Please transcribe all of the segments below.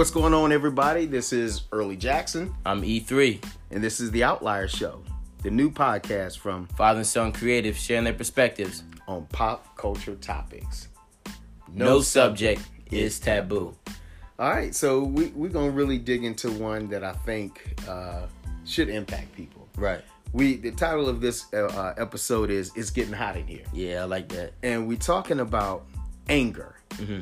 What's going on, everybody? This is Early Jackson, I'm E3. and this is the Outlier Show, the new podcast from Father and son Creative, sharing their perspectives. on pop culture topics. No, subject is taboo. All right, so we, we're going to really dig into one that I think uh, should impact people. Right. We The title of this uh, uh, episode is It's Getting Hot in Here. Yeah, I like that. And we're talking about anger.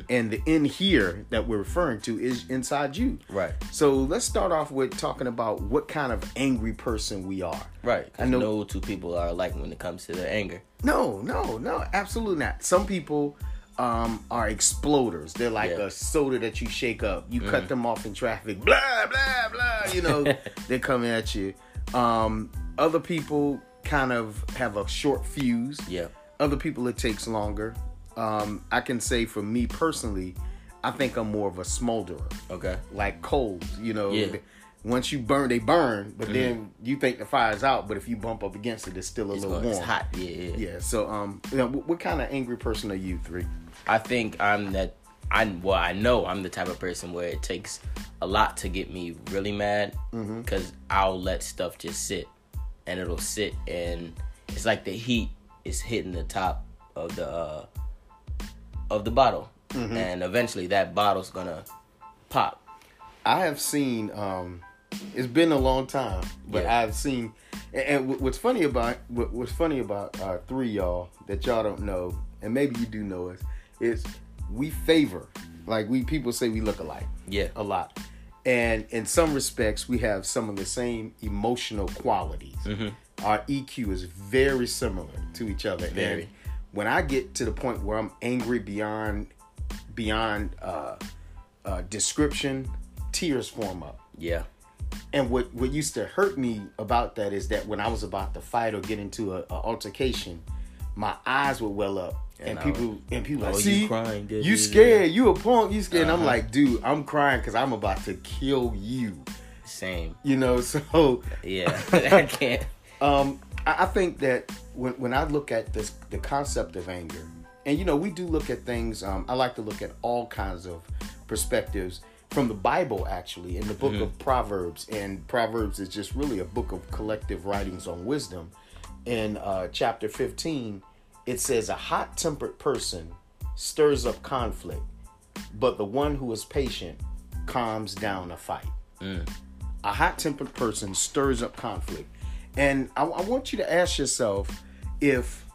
And the in here that we're referring to is inside you. Right. So let's start off with talking about what kind of angry person we are. Right. I know- no two people are alike when it comes to their anger. No, no, no, absolutely not. Some people um, are exploders. They're like Yeah. Mm-hmm. a soda that you shake up. You cut them off in traffic, blah blah blah. You know, they're coming at you. Um, other people kind of have a short fuse. Yeah. Other people it takes longer. Um, I can say for me personally, I think I'm more of a smolderer, Okay. like coals. You know, Yeah. Mm-hmm. once you burn, they burn. But then you think the fire's out, but if you bump up against it, it's still a It's, little warm. it's hot. Yeah, yeah. Yeah. So, um, you know, what, kind of angry person are you? Three. I think I'm that. I well, I know I'm the type of person where it takes a lot to get me really mad because I'll let stuff just sit, and it'll sit, and it's like the heat is hitting the top of the uh, of the bottle, and eventually that bottle's gonna pop. I have seen. Um, it's been a long time, but Yeah. I've seen. And, and what's funny about what, what's funny about uh, three y'all that y'all don't know, and maybe you do know us, is we favor like we people say we look alike. Yeah. a lot. And in some respects, we have some of the same emotional qualities. Our EQ is very similar to each other. Very. And when I get to the point where I'm angry beyond beyond uh, uh, description, tears form up. Yeah. And what what used to hurt me about that is that when I was about to fight or get into a, a altercation, my eyes would well up, and, And people and people Oh, like, you see, crying, you da, da, scared, you a punk, you scared. And I'm Uh-huh. like, dude, I'm crying because I'm about to kill you. Same. You know, so Yeah. I can't. um, I, I think that when when I look at this, the concept of anger, and you know, we do look at things. Um, I like to look at all kinds of perspectives from the Bible, actually, in the book of Proverbs. And Proverbs is just really a book of collective writings on wisdom. In uh, chapter 15, it says, "A hot-tempered person stirs up conflict, but the one who is patient calms down a fight." a hot tempered person stirs up conflict. And I, I want you to ask yourself if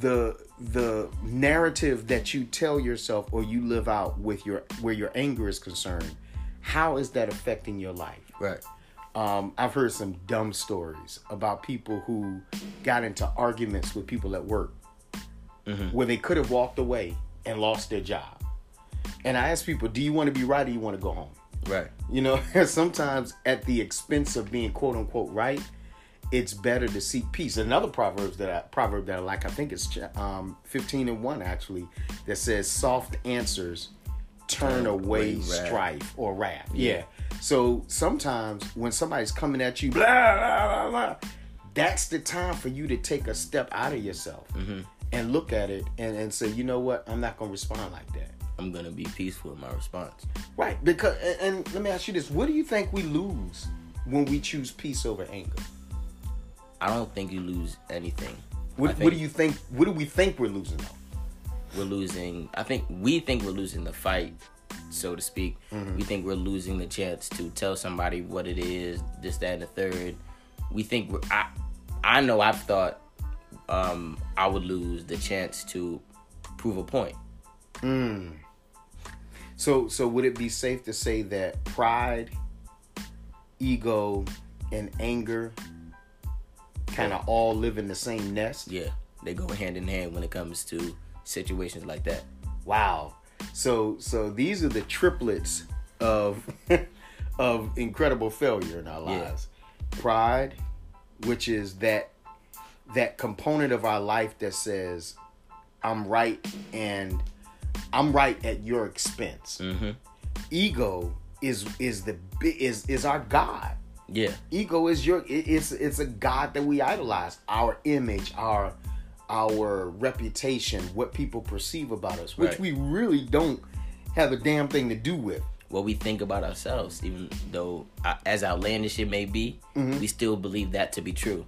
the the narrative that you tell yourself or you live out with your where your anger is concerned, how is that affecting your life? Right. Um, I've heard some dumb stories about people who got into arguments with people at work where they could have walked away and lost their job. And I ask people, do you want to be right or you want to go home? Right. You know, sometimes at the expense of being quote unquote right, it's better to seek peace. Another proverb that I, proverb that I like, I think it's um, fifteen and one actually, that says soft answers turn away wrath. strife or wrath. Yeah. Yeah. So sometimes when somebody's coming at you, blah blah blah blah, that's the time for you to take a step out of yourself Mm-hmm. and look at it and, and say, you know what, I'm not gonna respond like that. I'm gonna be peaceful in my response. Right, because and, and let me ask you this: What do you think we lose when we choose peace over anger? I don't think you lose anything. What, what do you think? What do we think we're losing? We're losing I think we think we're losing the fight, so to speak. Mm-hmm. We think we're losing the chance to tell somebody what it is, this, that, and the third. We think we're I I know I've thought um I would lose the chance to prove a point. So, so would it be safe to say that pride, ego, and anger kind of all live in the same nest? Yeah. They go hand in hand when it comes to situations like that. Wow. So, so these are the triplets of of incredible failure in our Yeah. lives. Pride, which is that that component of our life that says I'm right and I'm right at your expense. Mm-hmm. Ego is is the is is our god. Yeah. Ego is your it- it's it's a god that we idolize. Our image, our our reputation, what people perceive about us, which Right. we really don't have a damn thing to do with. what we think about ourselves, even though uh, as outlandish it may be, Mm-hmm. we still believe that to be true.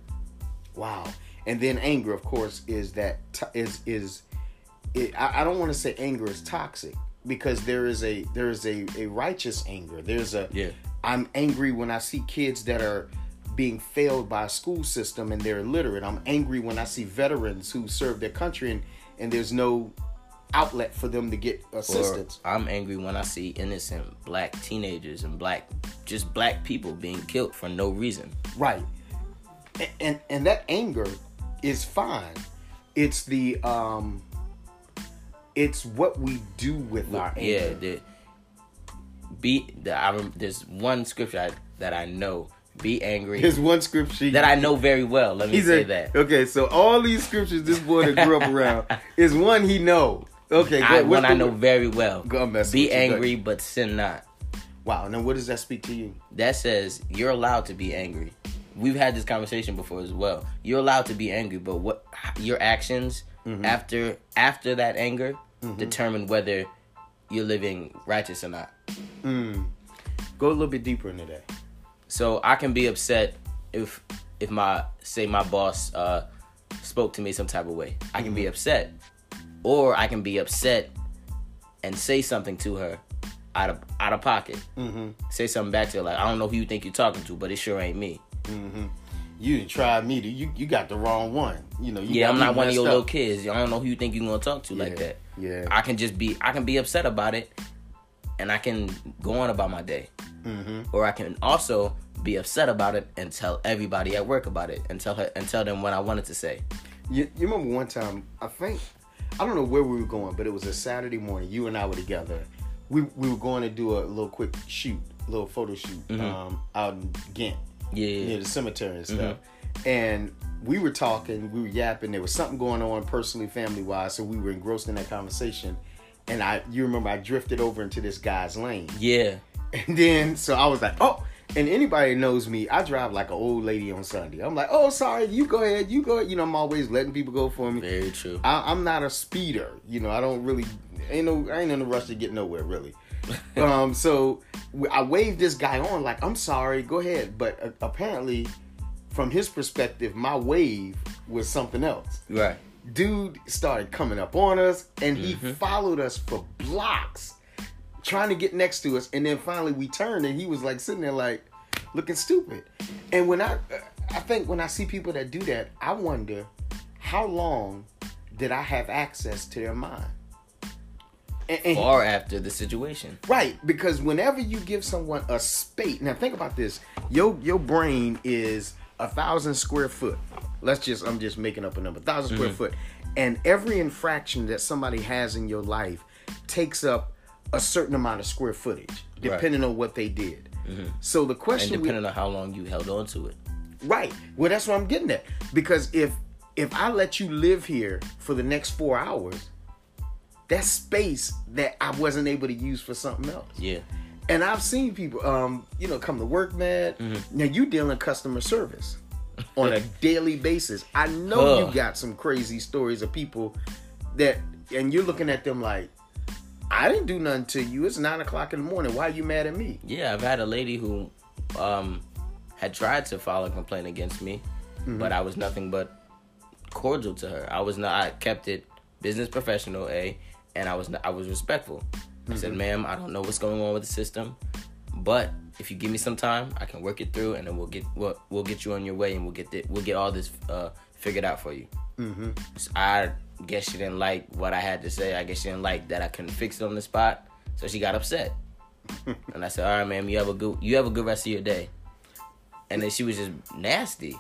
Wow. And then anger, of course, is that is is. It, I, I don't want to say anger is toxic because there is a there is a, a righteous anger. There's a Yeah. I'm angry when I see kids that are being failed by a school system and they're illiterate. I'm angry when I see veterans who serve their country and, and there's no outlet for them to get Or assistance. I'm angry when I see innocent black teenagers and black, just black people being killed for no reason. Right. And, and and that anger is fine. It's the um it's what we do with our Yeah, anger. the, be the, I rem, there's one scripture I, that I know. Be angry. There's one scripture that I know very well. Let me say that. Okay, so all these scriptures this boy that grew up around is one he know. Okay, I, one I know very well. Be angry, but sin not. Wow, now what does that speak to you? That says you're allowed to be angry. We've had this conversation before as well. You're allowed to be angry, but what your actions Mm-hmm. after after that anger determine whether you're living righteous or not. Go a little bit deeper into that. So I can be upset if if my say my boss uh, spoke to me some type of way. I can be upset, or I can be upset and say something to her out of out of pocket. Mm-hmm. Say something back to her like I don't know who you think you're talking to, but it sure ain't me. You didn't try me. To, you you got the wrong one. You know. You Yeah, I'm not one of your up. little kids. I don't know who you think you're gonna talk to like that. yeah. I can just be I can be upset about it, and I can go on about my day. Mm-hmm. Or I can also be upset about it and tell everybody at work about it and tell her and tell them what I wanted to say. You, you remember one time? I think I don't know where we were going, but it was a Saturday morning. You and I were together. We we were going to do a little quick shoot, a little photo shoot, um, out in Ghent. Mm-hmm. Yeah, Mm-hmm. near the cemetery and stuff. And we were talking, we were yapping. There was something going on personally, family wise, so we were engrossed in that conversation. And I, you remember, I drifted over into this guy's lane, yeah, and then so I was like, oh. And anybody knows me, I drive like an old lady on Sunday. I'm like, oh, sorry, you go ahead, you go. ahead. You know, I'm always letting people go for me. very true. I, I'm not a speeder. You know, I don't really ain't no I ain't in a rush to get nowhere really. um, so I waved this guy on like I'm sorry, go ahead. But uh, apparently, from his perspective, my wave was something else. right. Dude started coming up on us, and he followed us for blocks, trying to get next to us. And then finally, we turned, and he was like sitting there like looking stupid. And when I, I think when I see people that do that, I wonder how long did I have access to their mind? And, and- Or after the situation. Right, because whenever you give someone a space, now think about this: your your brain is a thousand square foot. Let's just I'm just making up a number, 1000 square mm-hmm. foot, and every infraction that somebody has in your life takes up a certain amount of square footage, depending on what they did. Mm-hmm. So the And question, we, depending on how long you held on to it. right? Well, that's what I'm getting at. Because if if I let you live here for the next four hours, that's space that I wasn't able to use for something else. Yeah. And I've seen people, um, you know, come to work mad. Now you dealing customer service on a daily basis. I know you got some crazy stories of people that, and you're looking at them like, I didn't do nothing to you. It's nine o'clock in the morning. Why are you mad at me? Yeah, I've had a lady who um, had tried to file a complaint against me, but I was nothing but cordial to her. I was not. I kept it business professional, a, and I was I was respectful. I said, "Ma'am, I don't know what's going on with the system, but if you give me some time, I can work it through, and then we'll get we'll, we'll get you on your way, and we'll get the, we'll get all this uh, figured out for you." Mm-hmm. I guess she didn't like what I had to say. I guess she didn't like that I couldn't fix it on the spot, so she got upset. and I said, "All right, ma'am, you have a good you have a good rest of your day." And then she was just nasty.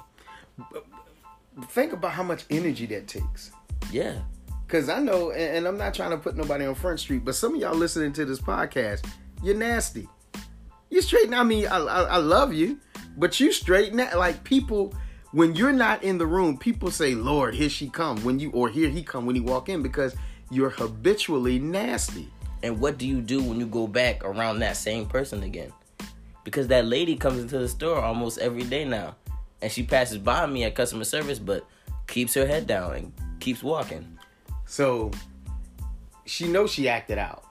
Think about how much energy that takes. Yeah, Cause I know, and, and I'm not trying to put nobody on Front Street, but some of y'all listening to this podcast, you're nasty. You straight. I mean, I, I, I love you, but you straight. na- Like people, when you're not in the room, people say, "Lord, here she come." When you or here he come when he walk in, because you're habitually nasty. And what do you do when you go back around that same person again? Because that lady comes into the store almost every day now. And she passes by me at customer service, but keeps her head down and keeps walking. So she knows she acted out.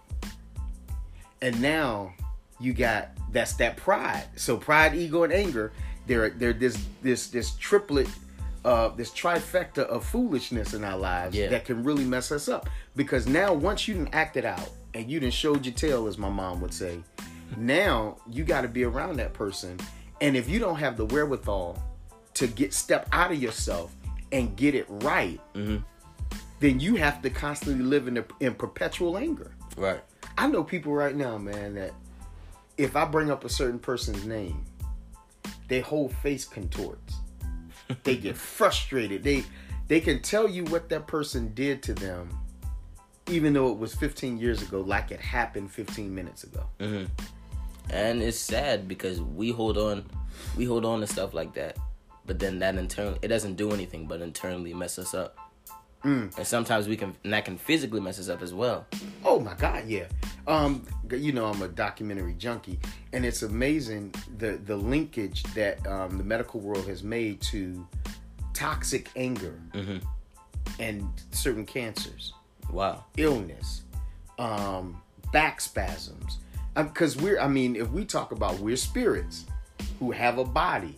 And now you got that's that pride. So pride, ego, and anger. They're they're this this this triplet, uh, this trifecta of foolishness in our lives Yeah. that can really mess us up. Because now once you done acted out and you done showed your tail, as my mom would say, now you got to be around that person. And if you don't have the wherewithal to get step out of yourself and get it right, then you have to constantly live in, a, in perpetual anger. Right. I know people right now, man, that if I bring up a certain person's name, their whole face contorts. they get frustrated. They they can tell you what that person did to them, even though it was 15 years ago, like it happened 15 minutes ago. Mm-hmm. and it's sad because we hold on we hold on to stuff like that but then that in turn it doesn't do anything but internally mess us up and sometimes we can and that can physically mess us up as well Oh my God, yeah. Um, you know, I'm a documentary junkie, and it's amazing the the linkage that um, the medical world has made to toxic anger and certain cancers. wow illness, um, back spasms. Because we're, I mean, if we talk about we're spirits who have a body,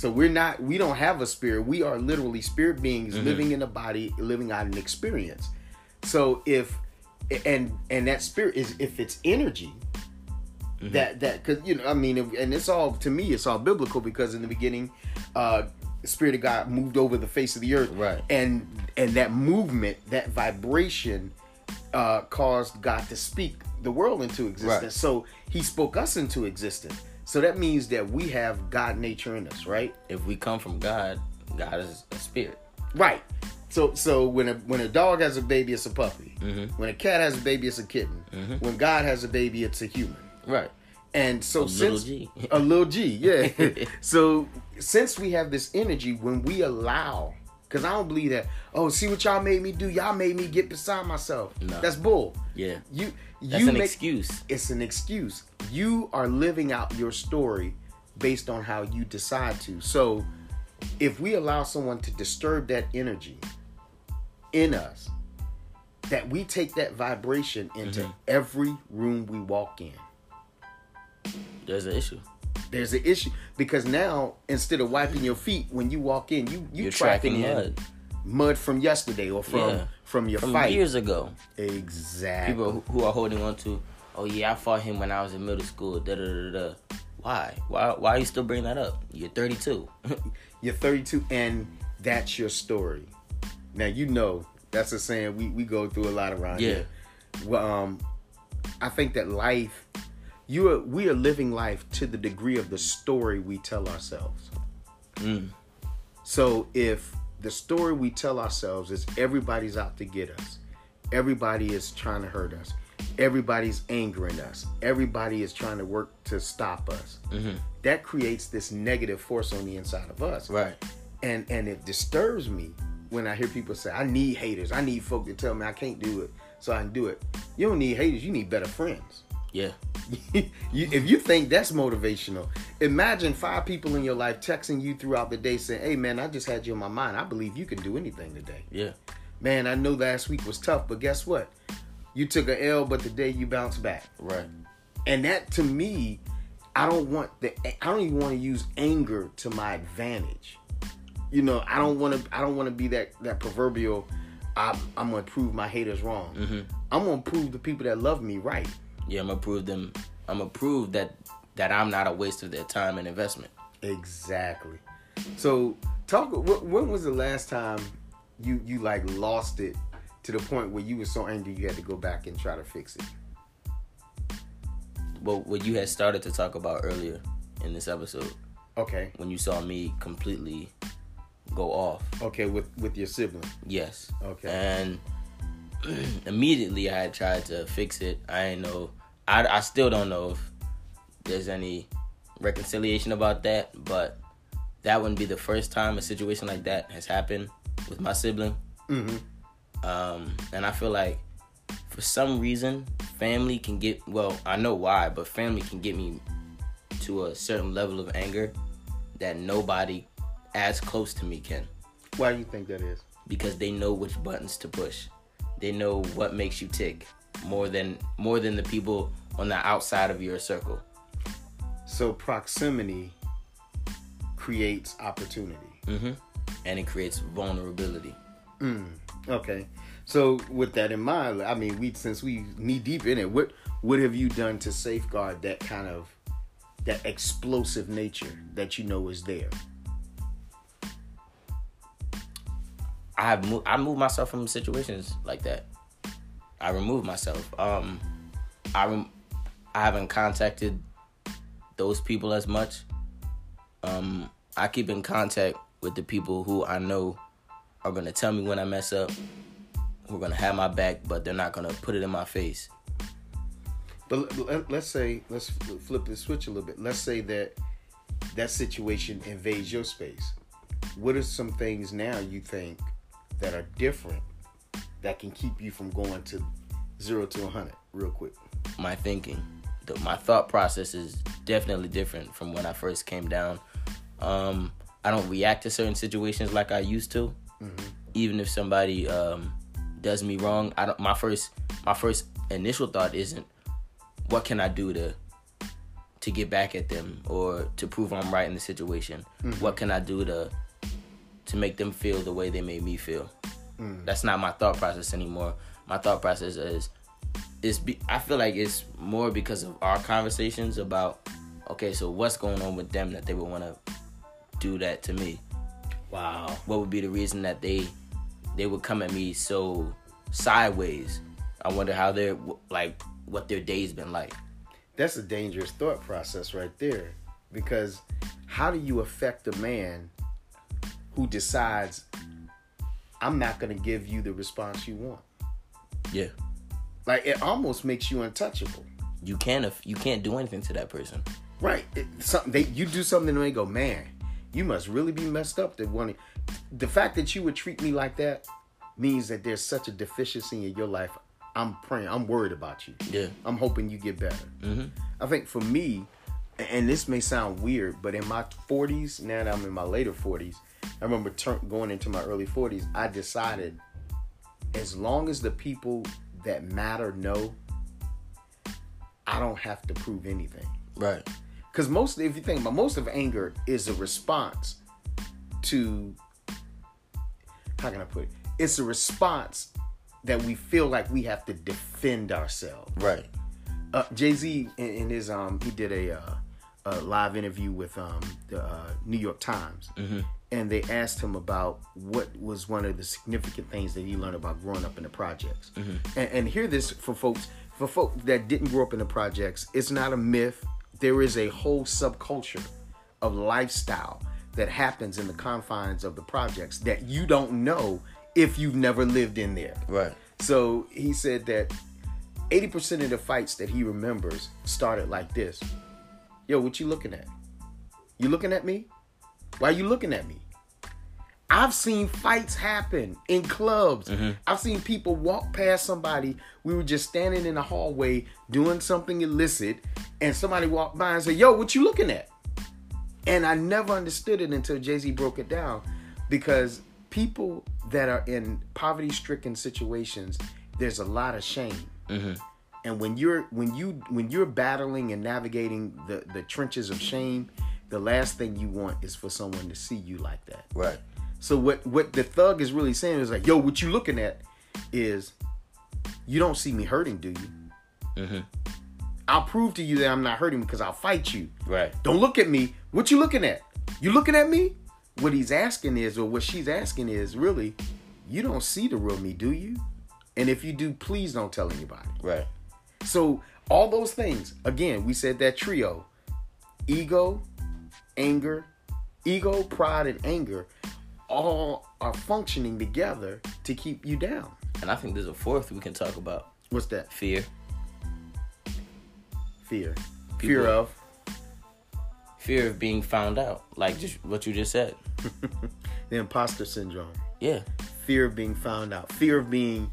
so we're not, we don't have a spirit. We are literally spirit beings living in a body, living out an experience. So if, and and that spirit is if it's energy, that that because you know, I mean, and it's all to me, it's all biblical because in the beginning, uh, the spirit of God moved over the face of the earth, Right. and and that movement, that vibration, uh, caused God to speak the world into existence. Right. So He spoke us into existence. So that means that we have God nature in us, right? if we come from god god is a spirit Right. So so when a when a dog has a baby, it's a puppy. Mm-hmm. When a cat has a baby, it's a kitten. When God has a baby, it's a human. right And so A little since G. a little G, yeah. so since we have this energy, when we allow, because I don't believe that. Oh, see what y'all made me do? Y'all made me get beside myself. No. That's bull. yeah You that's you an make excuse it's an excuse. You are living out your story based on how you decide to. So if we allow someone to disturb that energy in us, that we take that vibration into Mm-hmm. every room we walk in. there's an issue There's an issue because now instead of wiping your feet when you walk in, you you you're tracking tracking in mud mud from yesterday or from Yeah. from your from fight. years ago Exactly. people who- who are holding on to oh yeah i fought him when i was in middle school da da da da why why why are you still bringing that up you're 32 You're 32 and that's your story. Now you know that's a saying we, we go through a lot around Yeah. here. Well, um, I think that life, you are we are living life to the degree of the story we tell ourselves. Mm. So if the story we tell ourselves is everybody's out to get us, everybody is trying to hurt us, everybody's angering us, everybody is trying to work to stop us, that creates this negative force on the inside of us right and and it disturbs me when I hear people say, "I need haters. I need folk to tell me I can't do it, so I can do it." You don't need haters. You need better friends. Yeah you, if you think that's motivational, imagine five people in your life texting you throughout the day saying, "Hey, man, I just had you on my mind. I believe you can do anything today." yeah Man, I know last week was tough, but guess what? You took a L, but today you bounced back. right And that to me, I don't want the I don't even want to use anger to my advantage. You know, I don't want to I don't want to be that that proverbial I'm, I'm gonna prove my haters wrong. Mm-hmm. I'm gonna prove the people that love me right. Yeah, I'm gonna prove them. I'm gonna prove that that I'm not a waste of their time and investment. Exactly. So talk. wh- When was the last time you you like lost it to the point where you were so angry you had to go back and try to fix it? But what you had started to talk about earlier in this episode, Okay. when you saw me completely go off, Okay. With with your sibling. yes, Okay. and immediately I had tried to fix it. I ain't know. I I still don't know if there's any reconciliation about that, but that wouldn't be the first time a situation like that has happened with my sibling. Mm-hmm. um, and I feel like for some reason family can get well I know why but family can get me to a certain level of anger that nobody as close to me can Why do you think that is? because they know which buttons to push they know what makes you tick more than more than the people on the outside of your circle So proximity creates opportunity. hmm And it creates vulnerability. Okay. So with that in mind, I mean, we since we knee deep in it, what what have you done to safeguard that kind of that explosive nature that you know is there? I have moved, I moved myself from situations like that. I remove myself. Um, I rem- I haven't contacted those people as much. Um, I keep in contact with the people who I know are gonna tell me when I mess up. Who are gonna have my back, but they're not gonna put it in my face. But let, let's say let's flip the switch a little bit. Let's say that that situation invades your space. What are some things now you think that are different that can keep you from going to zero to 100 real quick? my thinking. The, my thought process is definitely different from when I first came down. Um, I don't react to certain situations like I used to. Even if somebody um, does me wrong, I don't. My first, my first initial thought isn't, "What can I do to, to get back at them or to prove I'm right in the situation? What can I do to, to make them feel the way they made me feel?" Mm. That's not my thought process anymore. My thought process is, it's be, I feel like it's more because of our conversations about okay, so what's going on with them that they would want to do that to me? Wow. What would be the reason that they they would come at me so sideways? I wonder how they're like what their day's been like. That's a dangerous thought process right there. Because how do you affect a man who decides, I'm not going to give you the response you want? Yeah, Like, it almost makes you untouchable. you can't if you can't do anything to that person. Right. It, something they you do something and they go, man, you must really be messed up to want to. The fact that you would treat me like that means that there's such a deficiency in your life. I'm praying. I'm worried about you. Yeah. I'm hoping you get better. Mm-hmm. I think for me, and this may sound weird, but in my 40s, now that I'm in my later 40s, I remember turn, going into my early 40s, I decided as long as the people that matter know, I don't have to prove anything. Right. Because most, of, if you think about most of anger is a response to, how can I put it? It's a response that we feel like we have to defend ourselves. Right. Uh, Jay Z in, in his um, he did a, uh, a live interview with um the uh, New York Times, and they asked him about what was one of the significant things that he learned about growing up in the projects. Mm-hmm. And, and hear this for folks for folk that didn't grow up in the projects, it's not a myth. There is a whole subculture of lifestyle that happens in the confines of the projects that you don't know if you've never lived in there. Right. So he said that 80% of the fights that he remembers started like this. Yo, what you looking at? You looking at me? Why are you looking at me? I've seen fights happen in clubs. Mm-hmm. I've seen people walk past somebody. We were just standing in the hallway doing something illicit, and somebody walked by and said, Yo, what you looking at? And I never understood it until Jay Z broke it down because people that are in poverty stricken situations, there's a lot of shame. Mm-hmm. And when you're when you when you're battling and navigating the the trenches of shame, the last thing you want is for someone to see you like that. Right. So what what the thug is really saying is like, yo, what you looking at is you don't see me hurting, do you? Mhm. I'll prove to you that I'm not hurting because I'll fight you. Right. Don't look at me. What you looking at? You looking at me? What he's asking is, or what she's asking is, really, you don't see the real me, do you? And if you do, please don't tell anybody. Right. So all those things, again, we said that trio: ego, anger, ego, pride, and anger, all are functioning together to keep you down. And I think there's a fourth we can talk about. What's that? Fear. Fear. People- Fear of Fear of being found out. Like just what you just said. the imposter syndrome. Yeah. Fear of being found out. Fear of being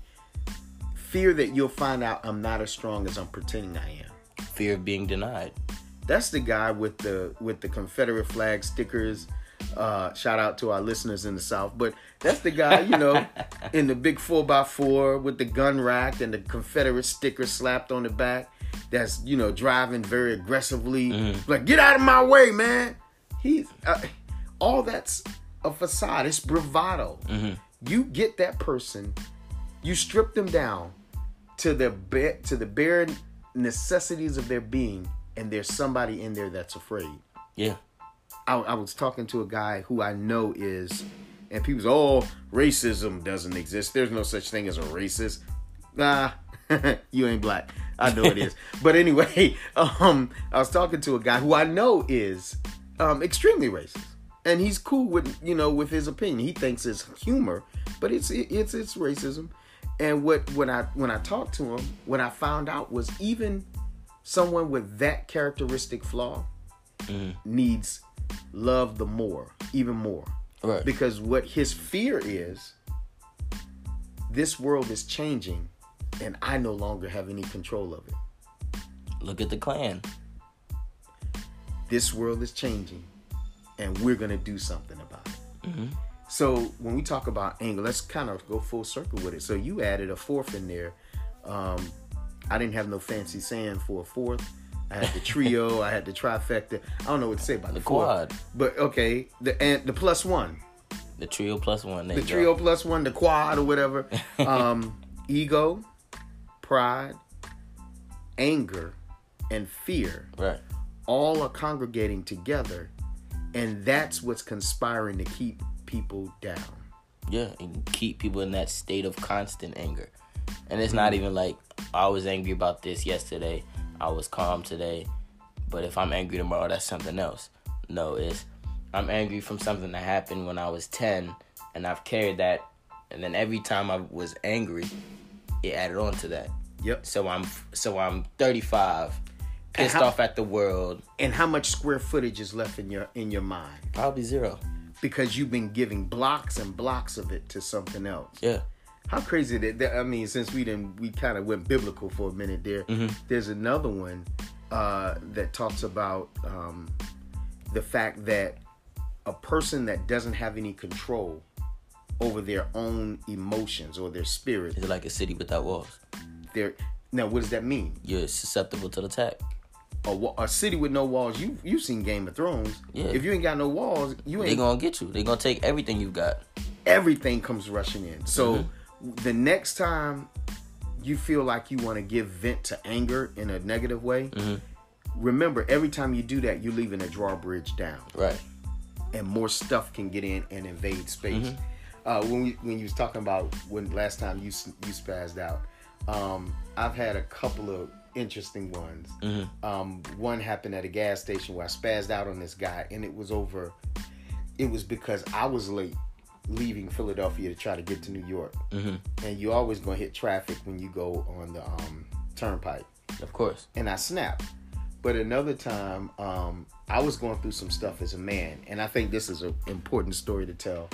fear that you'll find out I'm not as strong as I'm pretending I am. Fear of being denied. That's the guy with the with the Confederate flag stickers. Uh, shout out to our listeners in the South, but that's the guy, you know, in the big four x four with the gun rack and the Confederate sticker slapped on the back. that's you know driving very aggressively, like get out of my way, man. He's uh, all that's a facade. It's bravado. You get that person, you strip them down to the bare to the bare necessities of their being, and there's somebody in there that's afraid. Yeah. I, I was talking to a guy who I know is, and people say, "Oh, racism doesn't exist. There's no such thing as a racist." Nah, you ain't black. I know it is. but anyway, um, I was talking to a guy who I know is um, extremely racist, and he's cool with you know with his opinion. He thinks it's humor, but it's it's it's racism. And what when I when I talked to him, what I found out was even someone with that characteristic flaw needs love the more, even more. Right. Because what his fear is, this world is changing, and I no longer have any control of it. Look at the Klan. This world is changing, and we're gonna do something about it. So when we talk about anger, let's kind of go full circle with it. So you added a fourth in there. Um, I didn't have no fancy sand for a fourth. I had the trio. I had the trifecta. I don't know what to say about the, The fourth. quad. But okay, the and the plus one. The trio plus one. The trio Go. plus one, the quad or whatever. Um, ego, pride, anger, and fear Right. all are congregating together, and that's what's conspiring to keep people down. Yeah. And keep people in that state of constant anger. And it's not mm-hmm. even like I was angry about this yesterday. I was calm today. But if I'm angry tomorrow, that's something else. No, it's I'm angry from something that happened when I was 10 and I've carried that and then every time I was angry, it added on to that. Yep. So I'm so I'm 35, pissed how- off at the world. And how much square footage is left in your in your mind? Probably zero. Because you've been giving blocks and blocks of it to something else. Yeah. How crazy that, that I mean, since we didn't we kind of went biblical for a minute there. There's another one uh, that talks about um, the fact that a person that doesn't have any control over their own emotions or their spirit, is like a city without walls. they're now what does that mean? You're susceptible to the attack. A, a city with no walls. You you've seen Game of Thrones. Yeah. If you ain't got no walls, you ain't. They gonna get you. They gonna take everything you've got. everything comes rushing in. So Mm-hmm. The next time you feel like you want to give vent to anger in a negative way, Mm-hmm. remember every time you do that, you're leaving a drawbridge down, Right. and more stuff can get in and invade space. Mm-hmm. Uh, when we when you was talking about when last time you you spazzed out, um, I've had a couple of interesting ones. Mm-hmm. Um, one happened at a gas station where I spazzed out on this guy, and it was over. It was because I was late leaving Philadelphia to try to get to New York, Mm-hmm. and you always gonna hit traffic when you go on the um, turnpike Of course. and I snapped. But another time, um, I was going through some stuff as a man, and I think this is an important story to tell.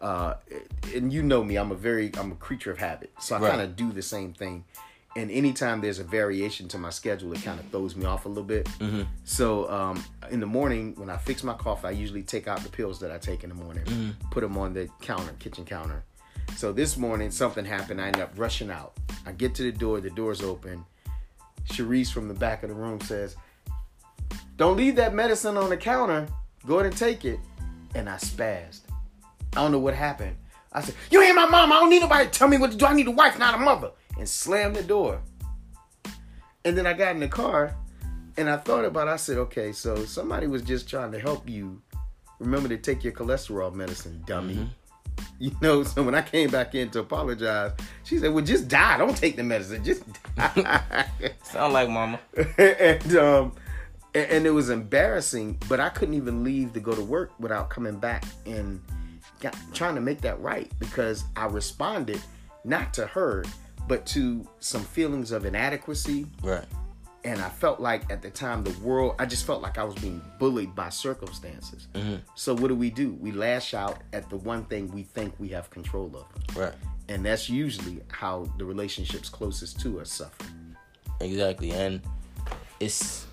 Uh, and you know me, I'm a very, I'm a creature of habit, so I Right. kind of do the same thing. And anytime there's a variation to my schedule, it kind of throws me off a little bit. So um, in the morning, when I fix my coffee, I usually take out the pills that I take in the morning, put them on the counter, kitchen counter. So this morning, something happened. I ended up rushing out. I get to the door, the door's open. Sharice from the back of the room says, Don't leave that medicine on the counter. Go ahead and take it. And I spazzed. I don't know what happened. I said, You ain't my mom. I don't need nobody to tell me what to do. I need a wife, not a mother. And slammed the door. And then I got in the car and I thought about it. I said, Okay, so somebody was just trying to help you. Remember to take your cholesterol medicine, dummy. You know, so when I came back in to apologize, she said, Well, just die. Don't take the medicine. Just die. Sound like mama. and um and, and it was embarrassing but i couldn't even leave to go to work without coming back and got, trying to make that right because i responded not to her but to some feelings of inadequacy Right. and i felt like at the time the world i just felt like i was being bullied by circumstances mm-hmm. so what do we do we lash out at the one thing we think we have control of Right. and that's usually how the relationships closest to us suffer Exactly. And it's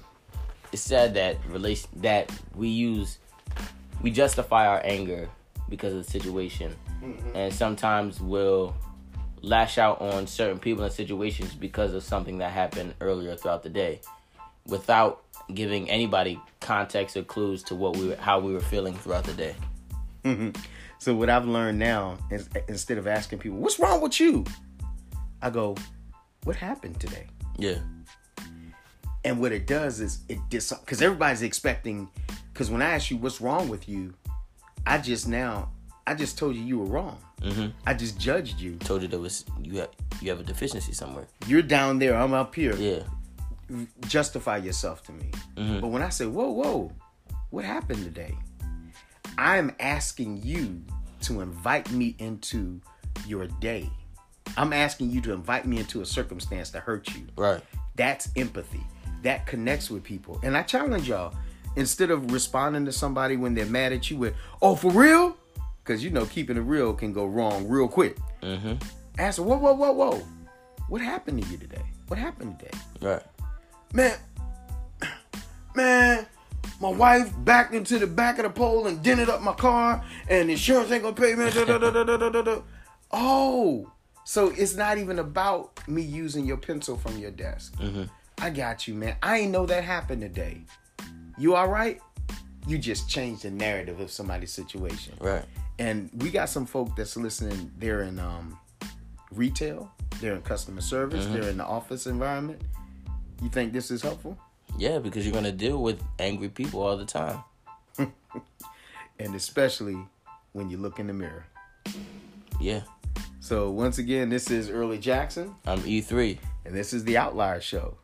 it's sad that relation that we use we justify our anger because of the situation. Mm-hmm. And sometimes we'll lash out on certain people and situations because of something that happened earlier throughout the day without giving anybody context or clues to what we were, how we were feeling throughout the day. Mm-hmm. So what I've learned now is instead of asking people, "What's wrong with you?" I go, "What happened today?" Yeah. And what it does is it dis because everybody's expecting. Because when I ask you what's wrong with you, I just now I just told you you were wrong. Mm-hmm. I just judged you. Told you there was you have you have a deficiency somewhere. You're down there. I'm up here. Yeah. Justify yourself to me. Mhm. But when I say, "Whoa, whoa, what happened today?" I'm asking you to invite me into your day. I'm asking you to invite me into a circumstance that hurt you. Right. That's empathy. That connects with people. And I challenge y'all, instead of responding to somebody when they're mad at you with, oh, for real? Because you know, keeping it real can go wrong real quick. Mm-hmm. Ask, whoa, whoa, whoa, whoa. What happened to you today? What happened today? Right. Man, man, my wife backed into the back of the pole and dented up my car, and insurance ain't gonna pay me. da, da, da. Oh, so it's not even about me using your pencil from your desk. I got you, man. I ain't know that happened today. You all right? You just changed the narrative of somebody's situation. Right. And we got some folk that's listening. They're in um, retail. They're in customer service. They're in the office environment. You think this is helpful? Yeah, because you're gonna deal with angry people all the time. And especially when you look in the mirror. Yeah. So once again, this is Early Jackson, I'm E3. and this is the Outlier Show,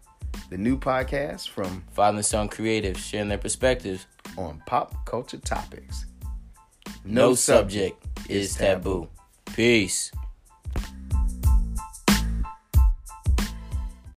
the new podcast from Father and son creatives sharing their perspectives. on pop culture topics. No, subject is taboo. Peace.